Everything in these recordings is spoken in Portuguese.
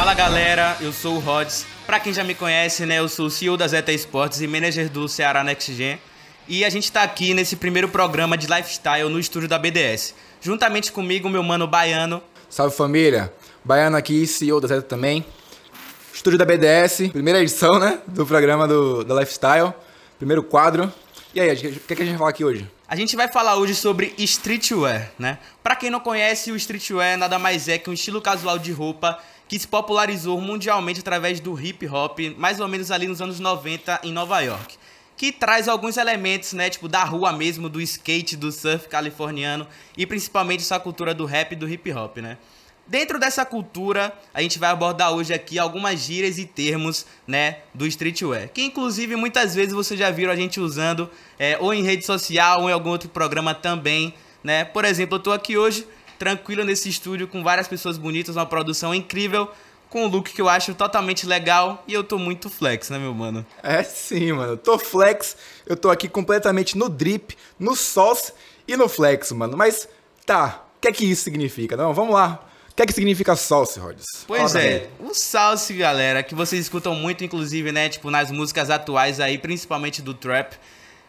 Fala galera, eu sou o Rods. Pra quem já me conhece, né, eu sou o CEO da Zeta Esportes e manager do Ceará Next Gen. E a gente tá aqui nesse primeiro programa de lifestyle no estúdio da BDS. Juntamente comigo, meu mano Baiano. Salve família, Baiano aqui, CEO da Zeta também. Estúdio da BDS, primeira edição, né, do programa do, do Lifestyle, primeiro quadro. E aí, o que, que a gente vai falar aqui hoje? A gente vai falar hoje sobre streetwear, né? Pra quem não conhece, o streetwear nada mais é que um estilo casual de roupa que se popularizou mundialmente através do hip hop, mais ou menos ali nos anos 90 em Nova York. Que traz alguns elementos, né, tipo da rua mesmo, do skate, do surf californiano e principalmente essa cultura do rap e do hip hop, né? Dentro dessa cultura, a gente vai abordar hoje aqui algumas gírias e termos, né, do streetwear, que inclusive muitas vezes vocês já viram a gente usando é, ou em rede social ou em algum outro programa também, né? Por exemplo, eu tô aqui hoje tranquilo nesse estúdio com várias pessoas bonitas, uma produção incrível, com um look que eu acho totalmente legal e eu tô muito flex, né, meu mano? É sim, mano. Eu tô flex, eu tô aqui completamente no drip, no sauce e no flex, mano. Mas tá, o que é que isso significa? Não, vamos lá. O que é que significa salsa, Rods? Pois Fala é, o salsa, galera, que vocês escutam muito, inclusive, né, tipo, nas músicas atuais aí, principalmente do trap.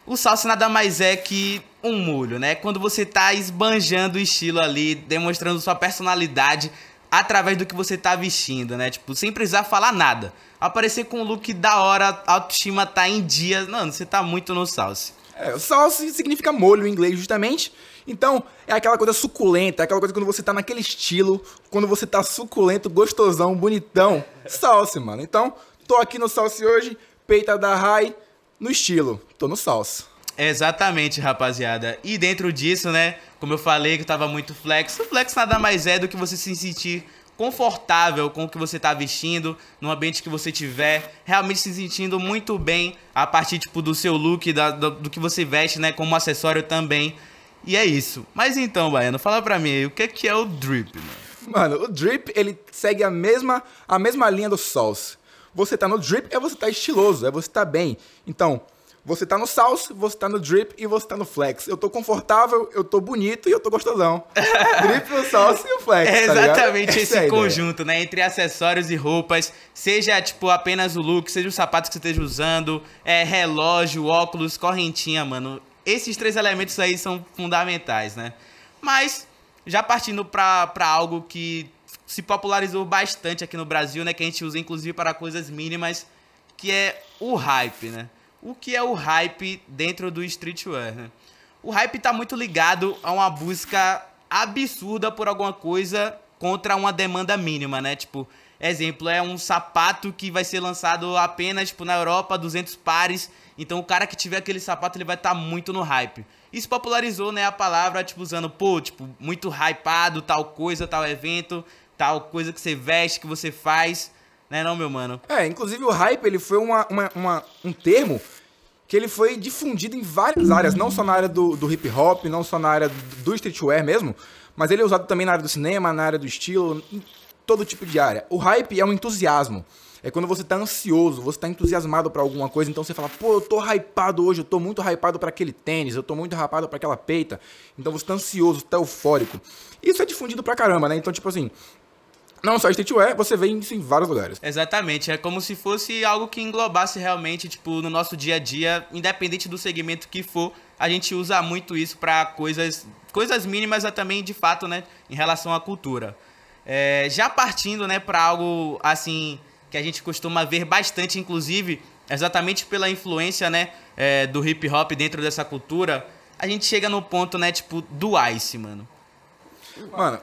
O salsa nada mais é que um molho, né? Quando você tá esbanjando o estilo ali, demonstrando sua personalidade através do que você tá vestindo, né? Tipo, sem precisar falar nada. Aparecer com um look da hora, autoestima tá em dia. Mano, você tá muito no salsa. É, o salsa significa molho em inglês, justamente. Então, é aquela coisa suculenta, é aquela coisa quando você tá naquele estilo, quando você tá suculento, gostosão, bonitão. Salsa, mano. Então, tô aqui no salsa hoje, peita da Rai, no estilo. Tô no salsa. Exatamente, rapaziada. E dentro disso, né, como eu falei que tava muito flex, o flex nada mais é do que você se sentir confortável com o que você tá vestindo, no ambiente que você tiver, realmente se sentindo muito bem a partir tipo do seu look, da, do, do que você veste, né, como acessório também. E é isso. Mas então, Baiano, fala pra mim aí, o que é, que é o drip, mano? Mano, o drip, ele segue a mesma, a mesma linha do sauce. Você tá no drip é você tá estiloso, é você tá bem. Então, você tá no salsa, você tá no drip e você tá no flex. Eu tô confortável, eu tô bonito e eu tô gostosão. drip, o salsa e o flex. É tá exatamente esse é conjunto, né? Entre acessórios e roupas. Seja, tipo, apenas o look, seja o sapato que você esteja usando, é relógio, óculos, correntinha, mano esses três elementos aí são fundamentais, né? Mas, já partindo para algo que se popularizou bastante aqui no Brasil, né? Que a gente usa inclusive para coisas mínimas, que é o hype, né? O que é o hype dentro do streetwear, né? O hype está muito ligado a uma busca absurda por alguma coisa contra uma demanda mínima, né? Tipo, exemplo, é um sapato que vai ser lançado apenas tipo, na Europa, 200 pares, então o cara que tiver aquele sapato, ele vai estar tá muito no hype. Isso popularizou, né, a palavra, tipo, usando, pô, tipo, muito hypado, tal coisa, tal evento, tal coisa que você veste, que você faz, né não, meu mano? É, inclusive o hype, ele foi uma, uma, uma um termo que ele foi difundido em várias áreas, não só na área do, do hip hop, não só na área do streetwear mesmo, mas ele é usado também na área do cinema, na área do estilo, em todo tipo de área. O hype é um entusiasmo. É quando você tá ansioso, você tá entusiasmado para alguma coisa, então você fala, pô, eu tô hypado hoje, eu tô muito hypado para aquele tênis, eu tô muito hypado para aquela peita. Então você tá ansioso, tá eufórico. Isso é difundido pra caramba, né? Então, tipo assim, não só streetwear, você vê isso em vários lugares. Exatamente, é como se fosse algo que englobasse realmente, tipo, no nosso dia a dia, independente do segmento que for, a gente usa muito isso para coisas, coisas mínimas também, de fato, né, em relação à cultura. É, já partindo, né, para algo assim que a gente costuma ver bastante, inclusive, exatamente pela influência, né, é, do hip hop dentro dessa cultura, a gente chega no ponto, né, tipo, do Ice, mano. Mano,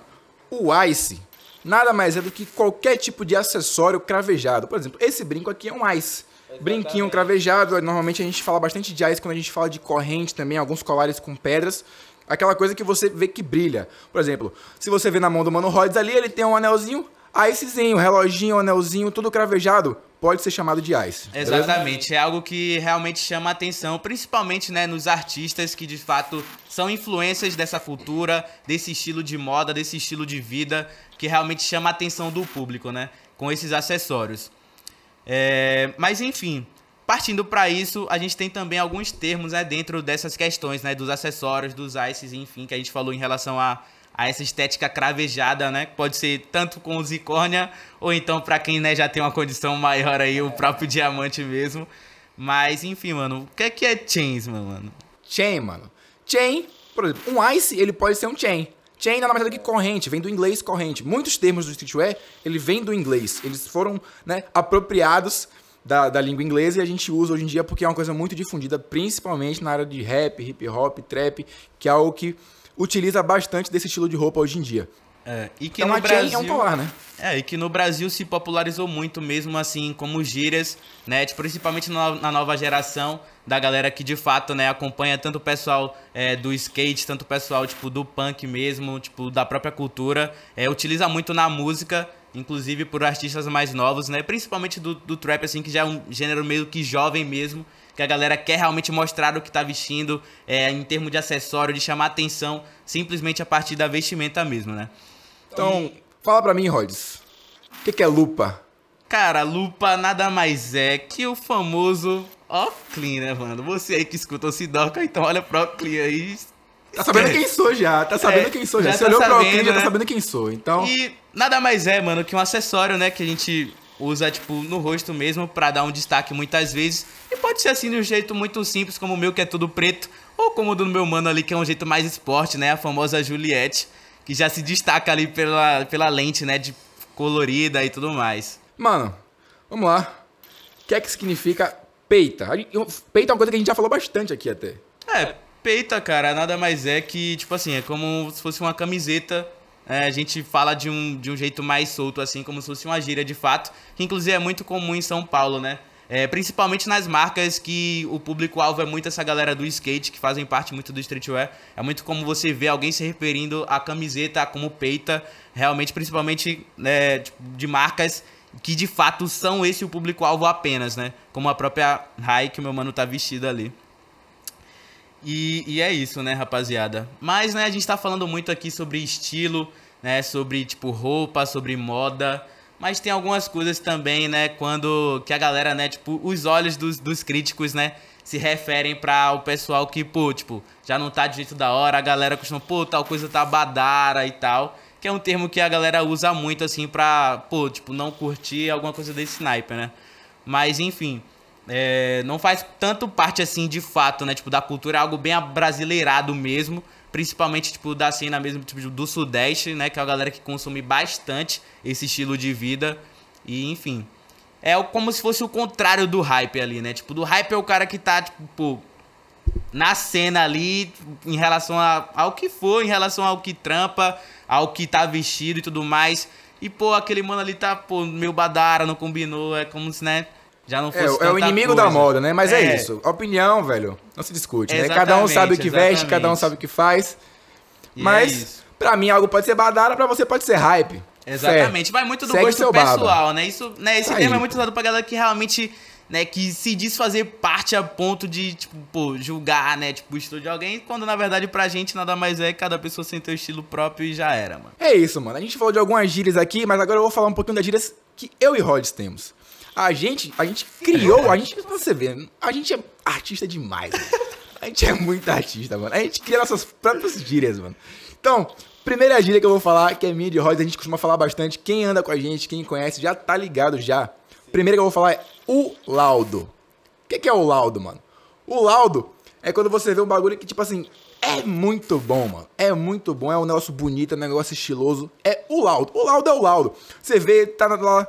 o Ice nada mais é do que qualquer tipo de acessório cravejado. Por exemplo, esse brinco aqui é um Ice. Exatamente. Brinquinho cravejado, normalmente a gente fala bastante de ice quando a gente fala de corrente também, alguns colares com pedras. Aquela coisa que você vê que brilha. Por exemplo, se você vê na mão do Mano Rhodes ali, ele tem um anelzinho, Icezinho, reloginho, anelzinho, tudo cravejado, pode ser chamado de ice. Exatamente, beleza? é algo que realmente chama a atenção, principalmente né, nos artistas que de fato são influências dessa cultura, desse estilo de moda, desse estilo de vida, que realmente chama a atenção do público, né? Com esses acessórios. É, mas enfim, partindo para isso, a gente tem também alguns termos né, dentro dessas questões, né? Dos acessórios, dos ices, enfim, que a gente falou em relação a a essa estética cravejada, né? Pode ser tanto com o zicórnia, ou então para quem né, já tem uma condição maior aí, o próprio diamante mesmo. Mas, enfim, mano, o que é que é chains, mano? Chain, mano. Chain, por exemplo, um ice, ele pode ser um chain. Chain nada mais é do que corrente, vem do inglês corrente. Muitos termos do streetwear, ele vem do inglês. Eles foram, né, apropriados da, da língua inglesa e a gente usa hoje em dia porque é uma coisa muito difundida, principalmente na área de rap, hip hop, trap, que é algo que utiliza bastante desse estilo de roupa hoje em dia. É, e que Então no Brasil, é um colar, né? É, e que no Brasil se popularizou muito mesmo assim, como gírias, né? Principalmente na, na nova geração da galera que de fato, né, acompanha tanto o pessoal é, do skate, tanto o pessoal, tipo, do punk mesmo, tipo, da própria cultura. É, utiliza muito na música, inclusive por artistas mais novos, né? Principalmente do, do trap, assim, que já é um gênero meio que jovem mesmo. Que a galera quer realmente mostrar o que tá vestindo, é, em termos de acessório, de chamar atenção, simplesmente a partir da vestimenta mesmo, né? Então, fala pra mim, Rhodes. O que, que é lupa? Cara, lupa nada mais é que o famoso Oclean, né, mano? Você aí que escuta o Sidoca, então olha pro Oclean aí. Tá sabendo quem sou já, tá sabendo É, quem sou já. já Você tá olhou sabendo, alguém, já tá né? sabendo quem sou. Então, E nada mais é, mano, que um acessório, né, que a gente usa, tipo, no rosto mesmo pra dar um destaque muitas vezes. E pode ser assim de um jeito muito simples, como o meu, que é tudo preto, ou como o do meu mano ali, que é um jeito mais esporte, né, a famosa Juliette, que já se destaca ali pela, pela lente, né, de colorida e tudo mais. mano, vamos lá. O que é que significa peita? Peita é uma coisa que a gente já falou bastante aqui até. É, peita, cara, nada mais é que, tipo assim, é como se fosse uma camiseta. É, a gente fala de um, de um jeito mais solto, assim, como se fosse uma gíria de fato, que inclusive é muito comum em São Paulo, né? É, principalmente nas marcas que o público-alvo é muito essa galera do skate, que fazem parte muito do streetwear. É muito como você vê alguém se referindo à camiseta como peita, realmente, principalmente né, tipo, de marcas que de fato são esse o público-alvo apenas, né? Como a própria Rai que meu mano tá vestido ali. E, e é isso, né, rapaziada? Mas, né, a gente tá falando muito aqui sobre estilo, né, sobre, tipo, roupa, sobre moda. Mas tem algumas coisas também, né, quando que a galera, né, tipo, os olhos dos, dos críticos, né, se referem para o pessoal que, pô, tipo, já não tá de jeito da hora, a galera costuma, pô, tal coisa tá badara e tal. Que é um termo que a galera usa muito, assim, pra, pô, tipo, não curtir alguma coisa desse naipe, né? Mas, enfim, é, não faz tanto parte assim de fato, né? Tipo, da cultura, é algo bem abrasileirado mesmo. Principalmente, tipo, da cena mesmo tipo, do Sudeste, né? Que é a galera que consome bastante esse estilo de vida. E, enfim. É como se fosse o contrário do hype ali, né? Tipo, do hype é o cara que tá, tipo, na cena ali em relação a- ao que for, em relação ao que trampa, ao que tá vestido e tudo mais. E, pô, aquele mano ali tá, pô, meio badara, não combinou. É como se, né? Já não fosse É, o- é o inimigo coisa. da moda, né? Mas é, É. isso. Opinião, velho, não se discute, né? Cada um Exatamente, sabe o que veste, cada um exatamente. sabe o que faz. E é Mas, isso. pra mim, algo pode ser badara, pra você pode ser hype. Exatamente. Vai muito do Segue gosto seu baba. pessoal, né? Isso, né? Esse Aí. termo é muito usado pra galera que realmente, né, que se diz fazer parte a ponto de, tipo, pô, julgar, né, tipo, o estilo de alguém, quando na verdade pra gente nada mais é que cada pessoa tem seu estilo próprio e já era, mano. É isso, mano. A gente falou de algumas gírias aqui, mas agora eu vou falar um pouquinho das gírias que eu e Rods temos. A gente, a gente criou, a gente, você ver, a gente é artista demais, mano. A gente é muito artista, mano. A gente cria nossas próprias gírias, mano. Então, primeira gíria que eu vou falar, que é minha de a gente costuma falar bastante. Quem anda com a gente, quem conhece, já tá ligado já. Primeira que eu vou falar é o laudo. O que, que é o laudo, mano? O laudo é quando você vê um bagulho que, tipo assim, é muito bom, mano. É muito bom, é um negócio bonito, é um negócio estiloso. É o laudo. O laudo é o laudo. Você vê, tá lá,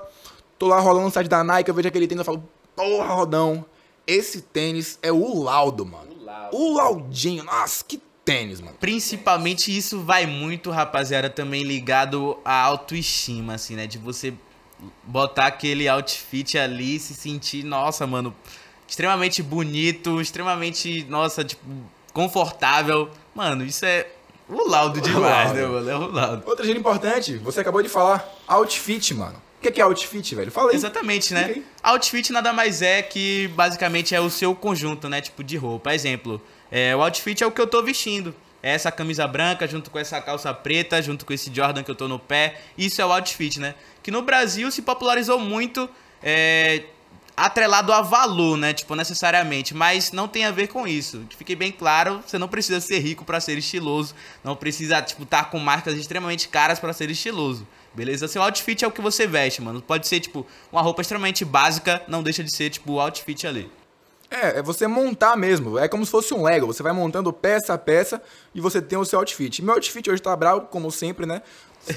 tô lá rolando no site da Nike, eu vejo aquele tênis e falo, porra, Rodão, esse tênis é o laudo, mano. O laudinho, nossa, que tênis, mano. Principalmente isso vai muito, rapaziada, também ligado à autoestima, assim, né? De você botar aquele outfit ali e se sentir, nossa, mano, extremamente bonito, extremamente, nossa, tipo, confortável. Mano, isso é o laudo demais, né, laudo. mano? É o laudo. Outra gíria importante, você acabou de falar, outfit, mano. O que que é outfit, velho? Fala aí. Exatamente, né? Ok. Outfit nada mais é que basicamente é o seu conjunto, né? Tipo de roupa. Exemplo, é, o outfit é o que eu tô vestindo. É essa camisa branca junto com essa calça preta, junto com esse Jordan que eu tô no pé. Isso é o outfit, né? Que no Brasil se popularizou muito é, atrelado a valor, né? Tipo, necessariamente. Mas não tem a ver com isso. Que fique bem claro, você não precisa ser rico para ser estiloso. Não precisa, tipo, estar tá com marcas extremamente caras para ser estiloso. Beleza? Seu outfit é o que você veste, mano. Pode ser, tipo, uma roupa extremamente básica, não deixa de ser, tipo, o outfit ali. É, é você montar mesmo. É como se fosse um Lego. Você vai montando peça a peça e você tem o seu outfit. Meu outfit hoje tá bravo, como sempre, né?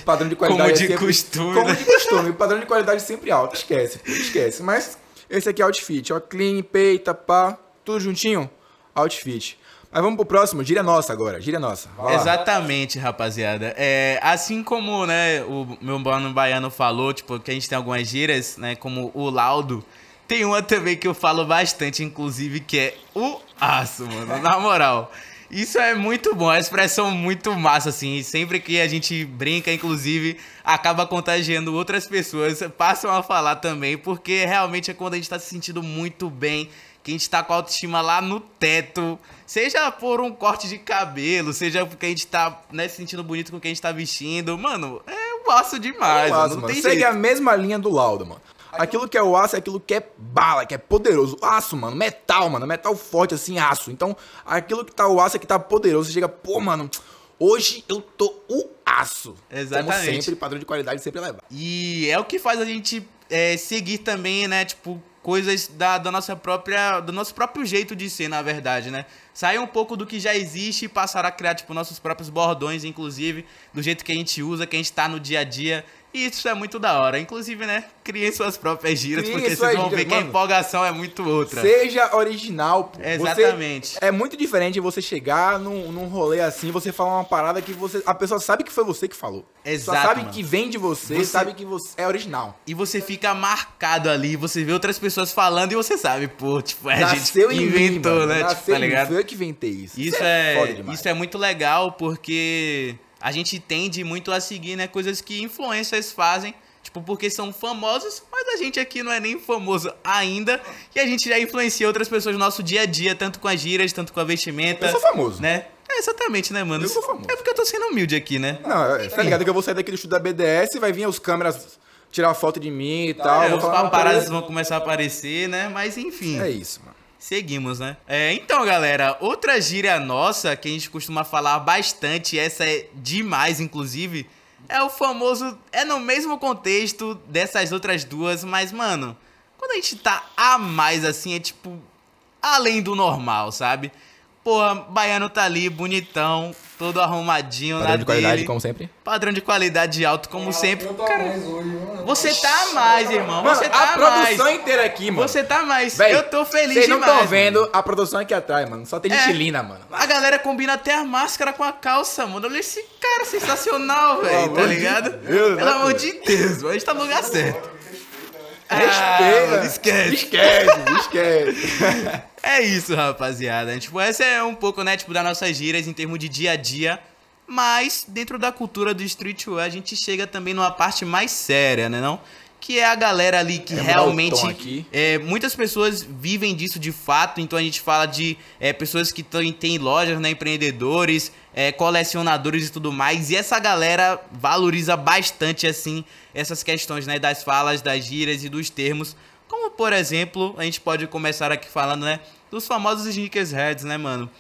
padrão de qualidade como de é sempre, costume. Como de costume. Padrão de qualidade é sempre alto. Esquece, esquece. Mas esse aqui é outfit. Ó, clean, peita, pá, tudo juntinho. Outfit. Mas vamos pro próximo, gíria nossa agora, gíria nossa. Exatamente, rapaziada. É, assim como, né, o meu mano baiano falou, tipo, que a gente tem algumas gírias, né, como o laudo, tem uma também que eu falo bastante, inclusive, que é o aço, mano, na moral. Isso é muito bom, é uma expressão muito massa, assim. Sempre que a gente brinca, inclusive, acaba contagiando outras pessoas, passam a falar também, porque realmente é quando a gente tá se sentindo muito bem, que a gente tá com a autoestima lá no teto, seja por um corte de cabelo, seja porque a gente tá né, se sentindo bonito com o que a gente tá vestindo. Mano, é um aço demais, é um aço, mano. Não Segue a mesma linha do laudo, mano. Aquilo que é o aço é aquilo que é bala, que é poderoso. Aço, mano, metal, mano, metal forte, assim, aço. Então, aquilo que tá o aço é que tá poderoso. Você chega, pô, mano, hoje eu tô o aço. Exatamente. Como sempre, padrão de qualidade sempre elevado. E é o que faz a gente é, seguir também, né, tipo, coisas da, da nossa própria, do nosso próprio jeito de ser, na verdade, né? Sair um pouco do que já existe e passar a criar, tipo, nossos próprios bordões, inclusive, do jeito que a gente usa, que a gente tá no dia a dia. E isso é muito da hora. Inclusive, né? Criem suas próprias giras, Criem porque vocês vão ver que a empolgação é muito outra. Seja original. Exatamente. Você, é muito diferente você chegar num, num rolê assim, você falar uma parada que você. A pessoa sabe que foi você que falou. Exato. Só sabe mano. que vem de você, você, sabe que você é original. E você fica marcado ali, você vê outras pessoas falando e você sabe, pô, tipo, é a gente que inventou, mim, né? Nasceu tipo, tá ligado? Foi eu que inventei isso. Isso, isso é, é isso é muito legal porque a gente tende muito a seguir, né, coisas que influencers fazem Tipo, porque são famosos, mas a gente aqui não é nem famoso ainda. E a gente já influencia outras pessoas no nosso dia a dia, tanto com as gírias, tanto com a vestimenta. Eu sou famoso. Né? É, exatamente, né, mano? Eu sou famoso. É porque eu tô sendo humilde aqui, né? Não, Enfim. tá ligado que eu vou sair daquele estudo da BDS e vai vir os câmeras tirar foto de mim e tal. É, os paparazzi vão começar a aparecer, né? Mas enfim. É isso, mano. Seguimos, né? É, então, galera, outra gíria nossa que a gente costuma falar bastante, essa é demais, inclusive, é o famoso. É no mesmo contexto dessas outras duas, mas, mano, quando a gente tá a mais assim, é tipo. Além do normal, sabe? Porra, baiano tá ali, bonitão, todo arrumadinho Padrão de qualidade, como sempre. Padrão de qualidade alto, como ah, sempre. Cara, hoje, você tá a mais, irmão. Mano, você tá a, a produção inteira aqui, mano. Você tá mais. Véi, eu tô feliz Vocês não estão vendo a produção aqui atrás, mano. Só tem é, gente linda, mano. A galera combina até a máscara com a calça, mano. Olha esse cara sensacional, velho. Tá ligado? Deus, Pelo amor de Deus, a gente tá no lugar certo. Respeita. Ah, esquece. Esquece, esquece. É isso, rapaziada. Tipo, essa é um pouco, né, tipo, das nossas gírias em termos de dia a dia. Mas, dentro da cultura do streetwear, a gente chega também numa parte mais séria, né, não? Que é a galera ali que é realmente... É, muitas pessoas vivem disso de fato, então a gente fala de é, pessoas que têm lojas, né, empreendedores, é, colecionadores e tudo mais. E essa galera valoriza bastante, assim, essas questões, né, das falas, das gírias e dos termos. Como, por exemplo, a gente pode começar aqui falando, né, dos famosos sneakerheads, né, mano?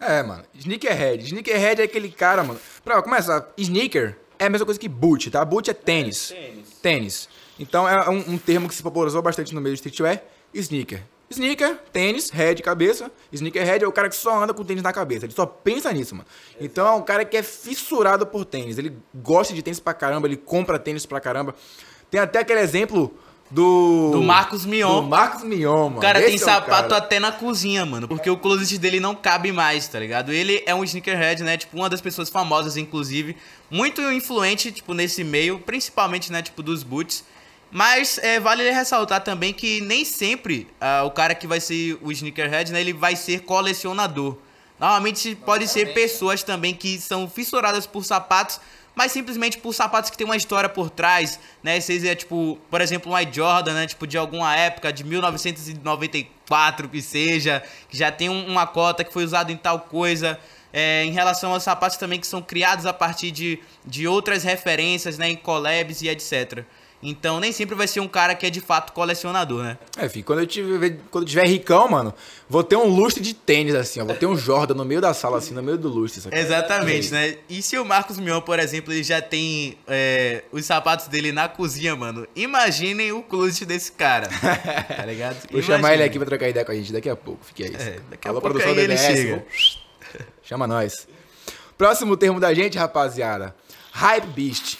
É, mano. Sneakerhead. Sneakerhead é aquele cara, mano. Pra começar, sneaker é a mesma coisa que boot, tá? Boot é tênis. É, tênis. Tênis. Então é um, um, termo que se popularizou bastante no meio do streetwear. Sneaker. Sneaker, tênis, head, cabeça. Sneakerhead é o cara que só anda com tênis na cabeça. Ele só pensa nisso, mano. Então é um cara que é fissurado por tênis. Ele gosta de tênis pra caramba, ele compra tênis pra caramba. Tem até aquele exemplo do. Do Marcos Mion. Do Marcos Mion, mano. O cara Esse tem é sapato cara. até na cozinha, mano. Porque o closet dele não cabe mais, tá ligado? Ele é um sneakerhead, né? Tipo, uma das pessoas famosas, inclusive. Muito influente, tipo, nesse meio. Principalmente, né? Tipo, dos boots. Mas é, vale ressaltar também que nem sempre uh, o cara que vai ser o sneakerhead, né, ele vai ser colecionador. Normalmente pode ser pessoas também que são fissuradas por sapatos, mas simplesmente por sapatos que tem uma história por trás, né? Seja tipo, por exemplo, um Air Jordan, né, tipo de alguma época de 1994 que seja, que já tem um, uma cota que foi usado em tal coisa. É, em relação aos sapatos também que são criados a partir de, de outras referências, né, em collabs e etc. Então nem sempre vai ser um cara que é de fato colecionador, né? É, filho, quando eu tiver, quando eu tiver ricão, mano, vou ter um lustre de tênis, assim, ó. Vou ter um Jordan no meio da sala, assim, no meio do lustre. Exatamente, né? E se o Marcos Mion, por exemplo, ele já tem é, os sapatos dele na cozinha, mano, imaginem o closet desse cara. Tá ligado? Vou chamar ele aqui pra trocar ideia com a gente daqui a pouco. Fique aí. É, daqui a Alô, pouco aí ele chega. Chama nós. Próximo termo da gente, rapaziada. Hype Beast.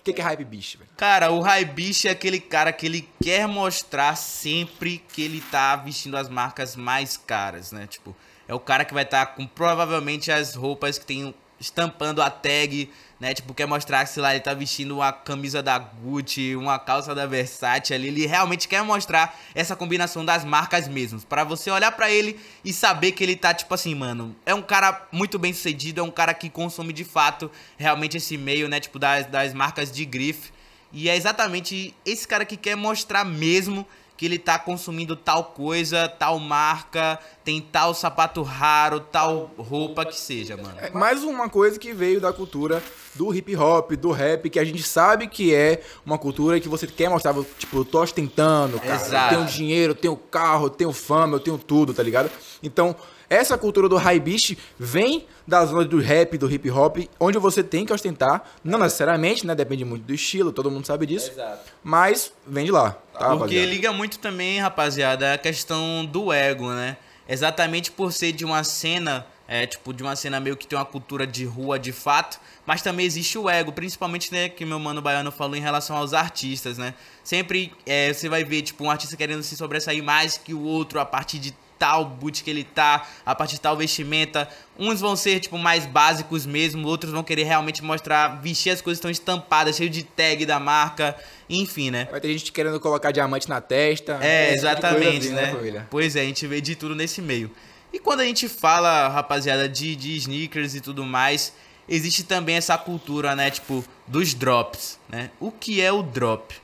O que, que é Hype Beast, velho? Cara, o Hype Beast é aquele cara que ele quer mostrar sempre que ele tá vestindo as marcas mais caras, né? Tipo, é o cara que vai estar tá com provavelmente as roupas que tem estampando a tag, né? Tipo, quer mostrar que, sei lá, ele tá vestindo uma camisa da Gucci, uma calça da Versace ali. Ele realmente quer mostrar essa combinação das marcas mesmo. para você olhar para ele e saber que ele tá, tipo assim, mano, é um cara muito bem sucedido, é um cara que consome de fato realmente esse meio, né? Tipo, das, das marcas de grife. E é exatamente esse cara que quer mostrar mesmo que ele tá consumindo tal coisa, tal marca, tem tal sapato raro, tal roupa que seja, mano. É mais uma coisa que veio da cultura do hip hop, do rap, que a gente sabe que é uma cultura que você quer mostrar, tipo, eu tô ostentando, cara. Exato. Eu tenho dinheiro, eu tenho carro, eu tenho fama, eu tenho tudo, tá ligado? Então, essa cultura do high beast vem da zona do rap, do hip hop, onde você tem que ostentar, não necessariamente, né? Depende muito do estilo, todo mundo sabe disso. Exato. Mas vem de lá, tá, Porque rapaziada? liga muito também, rapaziada, a questão do ego, né? Exatamente por ser de uma cena, é, tipo, de uma cena meio que tem uma cultura de rua de fato, mas também existe o ego, principalmente, né, que meu mano Baiano falou em relação aos artistas, né? Sempre é, você vai ver, tipo, um artista querendo se sobressair mais que o outro a partir de tal boot que ele tá, a partir de tal vestimenta. Uns vão ser, tipo, mais básicos mesmo, outros vão querer realmente mostrar, vestir as coisas estão estampadas, cheio de tag da marca, enfim, né? Vai ter gente querendo colocar diamante na testa. É, exatamente, assim, né? né pois é, a gente vê de tudo nesse meio. E quando a gente fala, rapaziada, de, de sneakers e tudo mais, existe também essa cultura, né, tipo, dos drops, né? O que é o drop?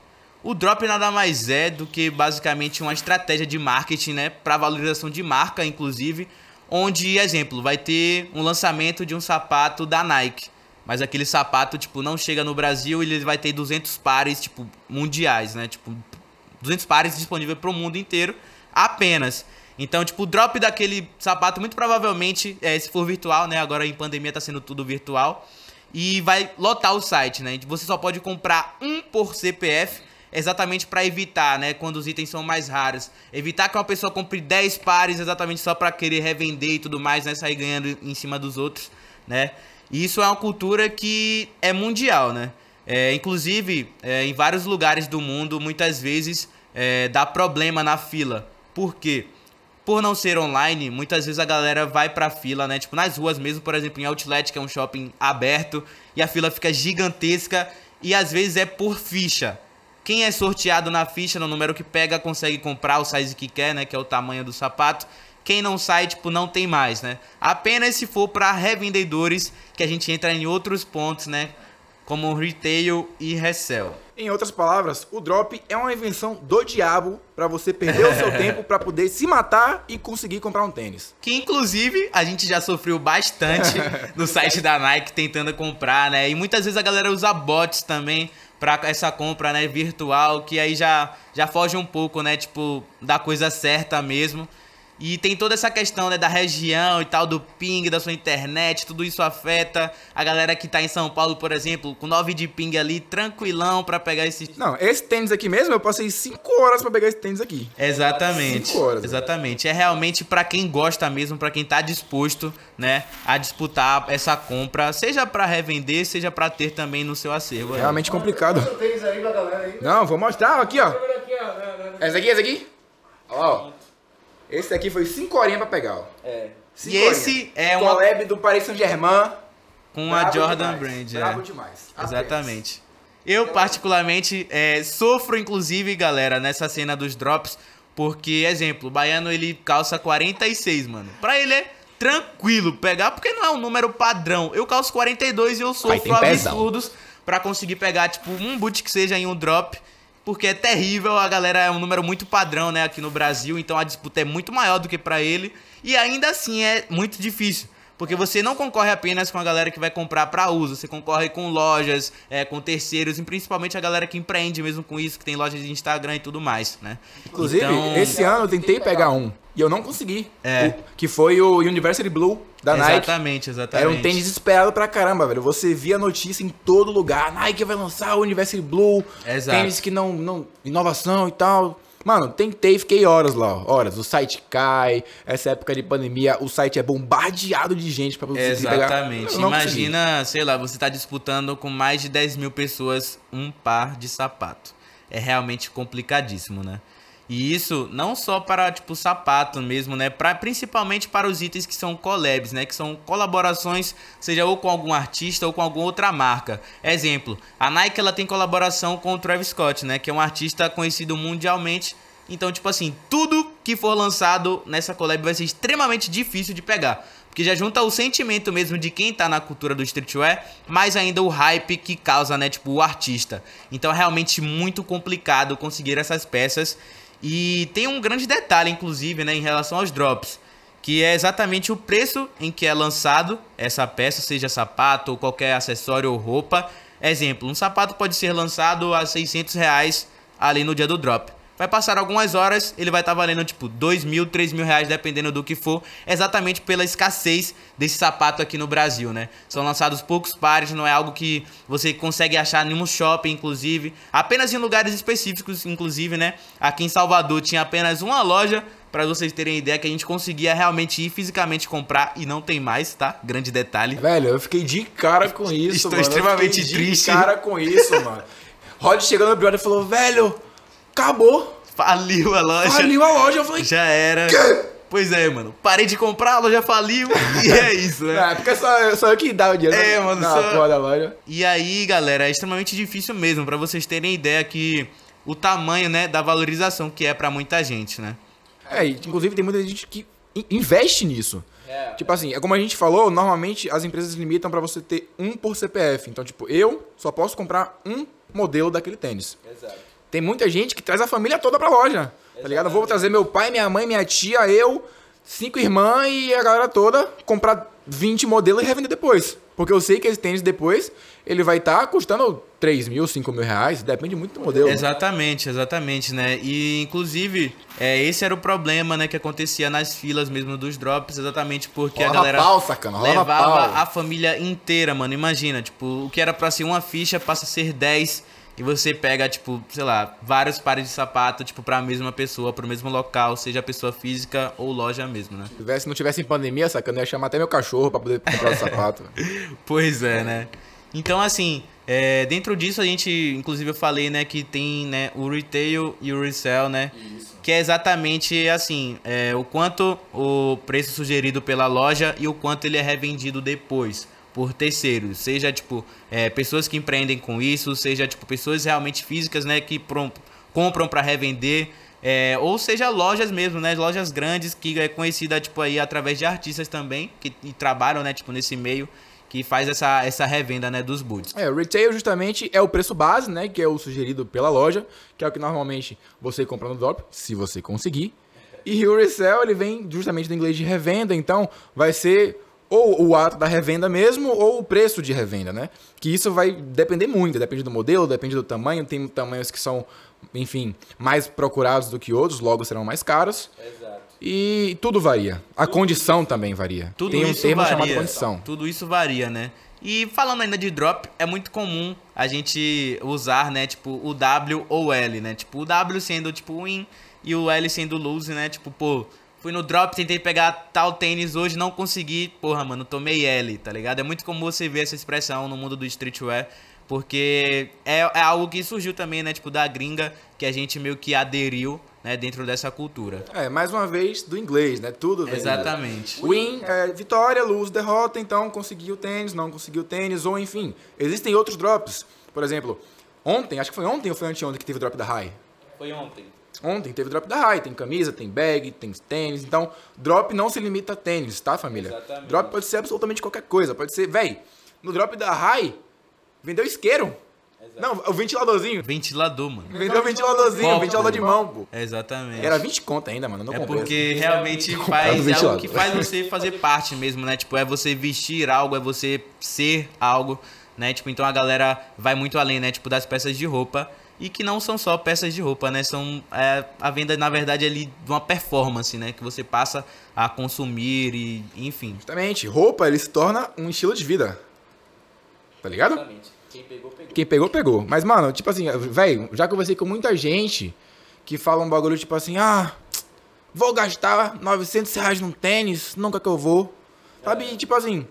O drop nada mais é do que basicamente uma estratégia de marketing, né, para valorização de marca, inclusive, onde, exemplo, vai ter um lançamento de um sapato da Nike, mas aquele sapato, tipo, não chega no Brasil ele vai ter 200 pares, tipo, mundiais, né, tipo, 200 pares disponíveis para o mundo inteiro apenas. Então, tipo, o drop daquele sapato, muito provavelmente, é, se for virtual, né, agora em pandemia tá sendo tudo virtual, e vai lotar o site, né, você só pode comprar um por CPF, exatamente para evitar, né, quando os itens são mais raros. Evitar que uma pessoa compre 10 pares exatamente só para querer revender e tudo mais, né, sair ganhando em cima dos outros, né? E isso é uma cultura que é mundial, né? É, inclusive, é, em vários lugares do mundo, muitas vezes é, dá problema na fila. Por quê? Por não ser online, muitas vezes a galera vai pra fila, né? Tipo, nas ruas mesmo, por exemplo, em Outlet, que é um shopping aberto, e a fila fica gigantesca, e às vezes é por ficha. Quem é sorteado na ficha, no número que pega, consegue comprar o size que quer, né? Que é o tamanho do sapato. Quem não sai, tipo, não tem mais, né? Apenas se for para revendedores, que a gente entra em outros pontos, né? Como retail e resell. Em outras palavras, o drop é uma invenção do diabo para você perder o seu tempo para poder se matar e conseguir comprar um tênis. Que inclusive a gente já sofreu bastante no site da Nike tentando comprar, né? E muitas vezes a galera usa bots também para essa compra, né, virtual, que aí já já foge um pouco, né, tipo, da coisa certa mesmo. E tem toda essa questão, né, da região e tal, do ping, da sua internet, tudo isso afeta a galera que tá em São Paulo, por exemplo, com 9 de ping ali, tranquilão para pegar esse... Não, esse tênis aqui mesmo, eu passei 5 horas para pegar esse tênis aqui. Exatamente. 5 horas. Exatamente. É realmente para quem gosta mesmo, para quem tá disposto, né, a disputar essa compra, seja para revender, seja para ter também no seu acervo. É realmente complicado. Não, vou mostrar aqui, ó. Essa aqui, essa aqui? Ó. Esse aqui foi 5 horinhas pra pegar, ó. É. Cinco e esse é um collab do Paris Saint-Germain. Com a Jordan demais. Brand, Bravo é. demais. Exatamente. Eu, particularmente, é, sofro, inclusive, galera, nessa cena dos drops, porque, exemplo, o Baiano, ele calça 46, mano. Pra ele é tranquilo pegar, porque não é um número padrão. Eu calço 42 e eu sofro absurdos para conseguir pegar, tipo, um boot que seja em um drop porque é terrível, a galera é um número muito padrão, né, aqui no Brasil, então a disputa é muito maior do que para ele, e ainda assim é muito difícil. Porque você não concorre apenas com a galera que vai comprar para uso, você concorre com lojas, é, com terceiros, e principalmente a galera que empreende mesmo com isso, que tem lojas de Instagram e tudo mais, né? Inclusive, então... esse ano eu tentei pegar um e eu não consegui. É. O, que foi o University Blue da exatamente, Nike. Exatamente, exatamente. Era um tênis desesperado pra caramba, velho. Você via notícia em todo lugar. Nike vai lançar o University Blue. Exato. Tênis que não, não. inovação e tal. Mano, tentei, fiquei horas lá, horas. O site cai, essa época de pandemia, o site é bombardeado de gente pra você Exatamente. Pegar. Imagina, consegui. sei lá, você tá disputando com mais de 10 mil pessoas um par de sapato. É realmente complicadíssimo, né? E isso não só para tipo sapato mesmo, né? Pra, principalmente para os itens que são collabs, né? Que são colaborações, seja ou com algum artista ou com alguma outra marca. Exemplo, a Nike ela tem colaboração com o Travis Scott, né? Que é um artista conhecido mundialmente. Então, tipo assim, tudo que for lançado nessa collab vai ser extremamente difícil de pegar. Porque já junta o sentimento mesmo de quem tá na cultura do streetwear, mais ainda o hype que causa, né, tipo, o artista. Então é realmente muito complicado conseguir essas peças. E tem um grande detalhe, inclusive, né, em relação aos drops, que é exatamente o preço em que é lançado essa peça, seja sapato ou qualquer acessório ou roupa. Exemplo, um sapato pode ser lançado a 600 reais ali no dia do drop. Vai passar algumas horas, ele vai estar tá valendo tipo 2 mil, 3 mil reais, dependendo do que for, exatamente pela escassez desse sapato aqui no Brasil, né? São lançados poucos pares, não é algo que você consegue achar em nenhum shopping, inclusive, apenas em lugares específicos, inclusive, né? Aqui em Salvador tinha apenas uma loja para vocês terem ideia que a gente conseguia realmente ir fisicamente comprar e não tem mais, tá? Grande detalhe. Velho, eu fiquei de cara com isso, Estou mano. extremamente triste. De cara com isso, mano. Rod chegando no brother e falou: "Velho, acabou. Faliu a loja. Faliu a loja. Eu falei, já era. Quê? Pois é, mano. Parei de comprar, a loja faliu. e é isso, né? É, porque só, só eu que dá o dinheiro. É, mano. só... porra da loja. E aí, galera, é extremamente difícil mesmo. para vocês terem ideia que o tamanho, né, da valorização que é para muita gente, né? É, inclusive tem muita gente que investe nisso. É. Tipo assim, é como a gente falou, normalmente as empresas limitam para você ter um por CPF. Então, tipo, eu só posso comprar um modelo daquele tênis. Exato. Tem muita gente que traz a família toda pra loja. Exatamente. Tá ligado? Eu vou trazer meu pai, minha mãe, minha tia, eu, cinco irmãs e a galera toda comprar 20 modelos e revender depois. Porque eu sei que esse tênis depois ele vai estar tá custando 3 mil, 5 mil reais, depende muito do modelo. Exatamente, exatamente, né? E inclusive, é, esse era o problema, né, que acontecia nas filas mesmo dos drops, exatamente porque rola a galera pau, sacana, levava pau. a família inteira, mano. Imagina, tipo, o que era pra ser uma ficha passa a ser 10 e você pega, tipo, sei lá, vários pares de sapato, tipo, pra mesma pessoa, pro mesmo local, seja pessoa física ou loja mesmo, né? Se tivesse, não tivesse em pandemia, sacana, eu ia chamar até meu cachorro pra poder comprar o sapato. pois é, né? Então, assim, é, dentro disso a gente, inclusive eu falei, né, que tem né, o retail e o resell, né? Isso. Que é exatamente assim, é, o quanto o preço sugerido pela loja e o quanto ele é revendido depois por terceiros, seja tipo é, pessoas que empreendem com isso, seja tipo pessoas realmente físicas, né, que compram para revender, é, ou seja lojas mesmo, né, lojas grandes que é conhecida tipo aí através de artistas também que trabalham, né, tipo nesse meio que faz essa, essa revenda, né, dos boots. É, o retail justamente é o preço base, né, que é o sugerido pela loja, que é o que normalmente você compra no drop, se você conseguir. E o resell, ele vem justamente do inglês de revenda, então vai ser ou o ato da revenda mesmo, ou o preço de revenda, né? Que isso vai depender muito, depende do modelo, depende do tamanho. Tem tamanhos que são, enfim, mais procurados do que outros, logo serão mais caros. Exato. E tudo varia. A tudo condição isso. também varia. Tudo Tem um termo varia. chamado condição. Tudo isso varia, né? E falando ainda de drop, é muito comum a gente usar, né, tipo, o W ou L, né? Tipo, o W sendo tipo win e o L sendo lose, né? Tipo, pô, Fui no drop, tentei pegar tal tênis hoje, não consegui. Porra, mano, tomei L, tá ligado? É muito comum você ver essa expressão no mundo do streetwear. Porque é, é algo que surgiu também, né? Tipo, da gringa, que a gente meio que aderiu, né? Dentro dessa cultura. É, mais uma vez, do inglês, né? Tudo vem Exatamente. Win, é, vitória, lose, derrota. Então, conseguiu o tênis, não conseguiu o tênis. Ou, enfim, existem outros drops. Por exemplo, ontem, acho que foi ontem ou foi anteontem que teve o drop da High? Foi ontem. Ontem teve drop da High, tem camisa, tem bag, tem tênis. Então, drop não se limita a tênis, tá, família? Exatamente. Drop pode ser absolutamente qualquer coisa. Pode ser, véi, no drop da High, vendeu isqueiro. Não, o ventiladorzinho. Ventilador, mano. Vendeu o ventiladorzinho, Copo. ventilador de mão, pô. Exatamente. Era 20 conto ainda, mano. Não É comprei. porque realmente faz é algo que faz você fazer parte mesmo, né? Tipo, é você vestir algo, é você ser algo, né? Tipo, então a galera vai muito além, né? Tipo, das peças de roupa. E que não são só peças de roupa, né? São é, a venda, na verdade, ali de uma performance, né? Que você passa a consumir e, enfim. Justamente, roupa, ele se torna um estilo de vida. Tá ligado? Exatamente. Quem pegou, pegou. Quem pegou, pegou. Mas, mano, tipo assim, velho, já conversei com muita gente que fala um bagulho tipo assim, ah, vou gastar 900 reais num tênis, nunca que eu vou. Sabe? E, tipo assim,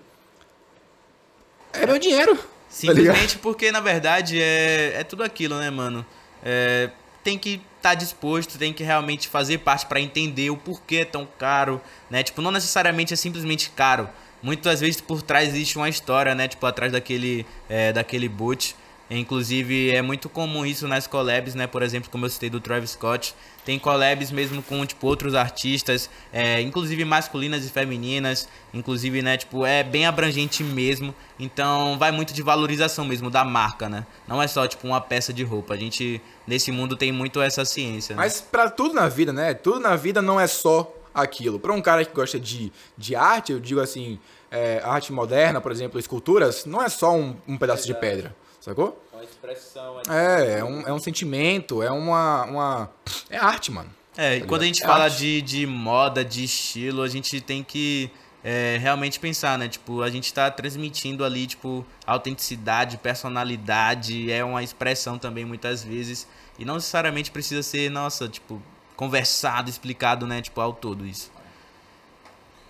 é meu dinheiro. Simplesmente porque, na verdade, é, é tudo aquilo, né, mano? É, tem que estar disposto, tem que realmente fazer parte pra entender o porquê é tão caro, né? Tipo, não necessariamente é simplesmente caro. Muitas vezes por trás existe uma história, né? Tipo, atrás daquele, é, daquele boot. Inclusive, é muito comum isso nas collabs, né? Por exemplo, como eu citei do Travis Scott. Tem collabs mesmo com, tipo, outros artistas, é, inclusive masculinas e femininas. Inclusive, né, tipo, é bem abrangente mesmo. Então, vai muito de valorização mesmo da marca, né? Não é só, tipo, uma peça de roupa. A gente, nesse mundo, tem muito essa ciência, né? Mas pra tudo na vida, né? Tudo na vida não é só aquilo. Pra um cara que gosta de, de arte, eu digo assim, é, arte moderna, por exemplo, esculturas, não é só um, um pedaço de pedra, sacou? Uma expressão. é- É, é um, é um sentimento, é uma, uma... É arte, mano. É, e Tá quando a gente É fala arte. de, de moda, de estilo, a gente tem que é, realmente pensar, né? Tipo, a gente tá transmitindo ali, tipo, autenticidade, personalidade, é uma expressão também muitas vezes. E não necessariamente precisa ser, nossa, tipo, conversado, explicado, né? Tipo, ao todo isso.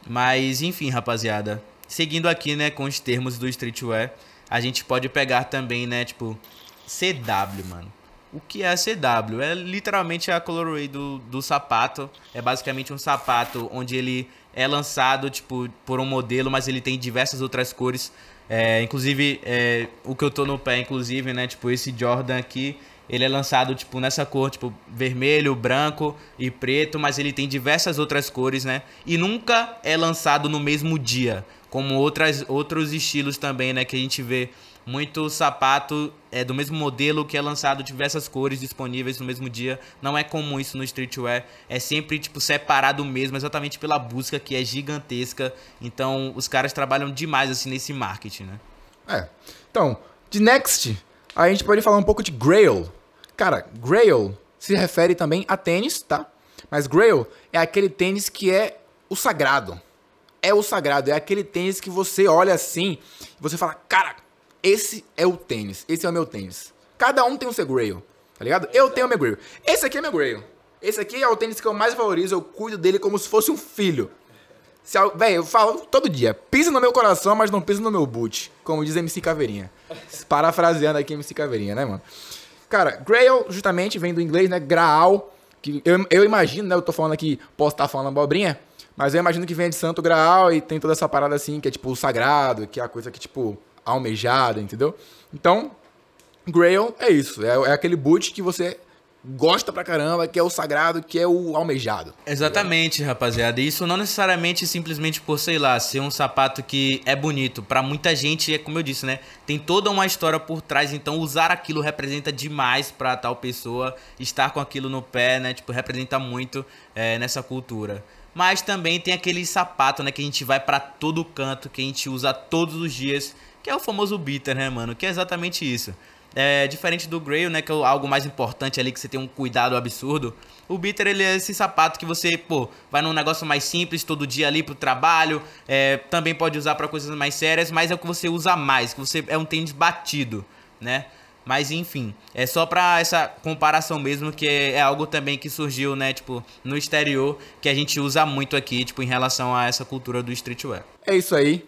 Mas, enfim, rapaziada. Seguindo aqui, né, com os termos do streetwear, a gente pode pegar também, né, tipo, CW, mano. O que é CW? É literalmente a colorway do, do sapato. É basicamente um sapato onde ele é lançado, tipo, por um modelo, mas ele tem diversas outras cores. É, inclusive, é, o que eu tô no pé, inclusive, né, tipo, esse Jordan aqui, ele é lançado, tipo, nessa cor, tipo, vermelho, branco e preto, mas ele tem diversas outras cores, né? E nunca é lançado no mesmo dia, como outras, outros estilos também, né? Que a gente vê muito sapato é do mesmo modelo que é lançado diversas cores disponíveis no mesmo dia. Não é comum isso no streetwear. É sempre, tipo, separado mesmo, exatamente pela busca que é gigantesca. Então, os caras trabalham demais, assim, nesse marketing, né? É. Então, de next, a gente pode falar um pouco de Grail. Cara, Grail se refere também a tênis, tá? Mas Grail é aquele tênis que é o sagrado. É o sagrado, é aquele tênis que você olha assim e você fala, cara, esse é o tênis, esse é o meu tênis. Cada um tem o seu Grail, tá ligado? Eu tenho o meu Grail. Esse aqui é meu Grail. Esse aqui é o tênis que eu mais valorizo, eu cuido dele como se fosse um filho. Se Véi, eu falo todo dia, pisa no meu coração, mas não pisa no meu boot, como diz MC Caveirinha. Parafraseando aqui MC Caveirinha, né, mano? Cara, Grail justamente vem do inglês, né, Graal, que eu, eu imagino, né, eu tô falando aqui, posso estar falando abobrinha, mas eu imagino que vem de Santo Graal e tem toda essa parada assim, que é tipo o sagrado, que é a coisa que, tipo, almejada, entendeu? Então, Grail é isso, é, é aquele boot que você gosta pra caramba, que é o sagrado, que é o almejado. Exatamente, rapaziada. E Isso não necessariamente simplesmente por, sei lá, ser um sapato que é bonito. Pra muita gente, é como eu disse, né? Tem toda uma história por trás, então usar aquilo representa demais pra tal pessoa. Estar com aquilo no pé, né? Tipo, representa muito é, nessa cultura. Mas também tem aquele sapato, né? Que a gente vai pra todo canto, que a gente usa todos os dias. Que é o famoso beater, né, mano? Que é exatamente isso. É, diferente do Grail, né, que é algo mais importante ali, que você tem um cuidado absurdo. O Bitter, ele é esse sapato que você, pô, vai num negócio mais simples todo dia ali pro trabalho. é, também pode usar pra coisas mais sérias, mas é o que você usa mais, que você é um tênis batido, né? Mas enfim, é só pra essa comparação mesmo, que é, é algo também que surgiu, né, tipo, no exterior, que a gente usa muito aqui, tipo, em relação a essa cultura do streetwear. É isso aí.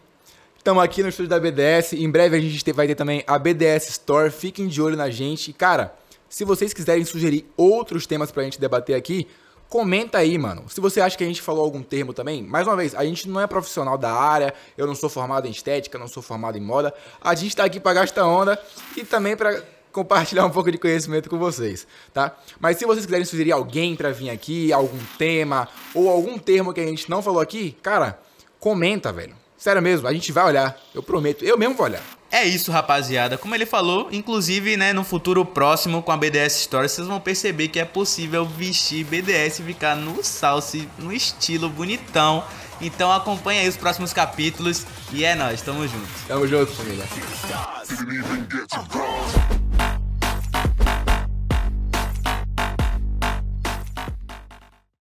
Estamos aqui no estúdio da BDS. Em breve a gente te- vai ter também a BDS Store. Fiquem de olho na gente. E, Cara, se vocês quiserem sugerir outros temas pra gente debater aqui, comenta aí, mano. Se você acha que a gente falou algum termo também, mais uma vez, a gente não é profissional da área. Eu não sou formado em estética, não sou formado em moda. A gente tá aqui pra gastar onda e também pra compartilhar um pouco de conhecimento com vocês, tá? Mas se vocês quiserem sugerir alguém pra vir aqui, algum tema ou algum termo que a gente não falou aqui, cara, comenta, velho. Sério mesmo, a gente vai olhar. Eu prometo. Eu mesmo vou olhar. é isso, rapaziada. Como ele falou, inclusive, né, no futuro próximo com a BDS Stories, vocês vão perceber que é possível vestir BDS e ficar no salse, no estilo bonitão. Então acompanha aí os próximos capítulos e é nóis, tamo junto. Tamo junto, família.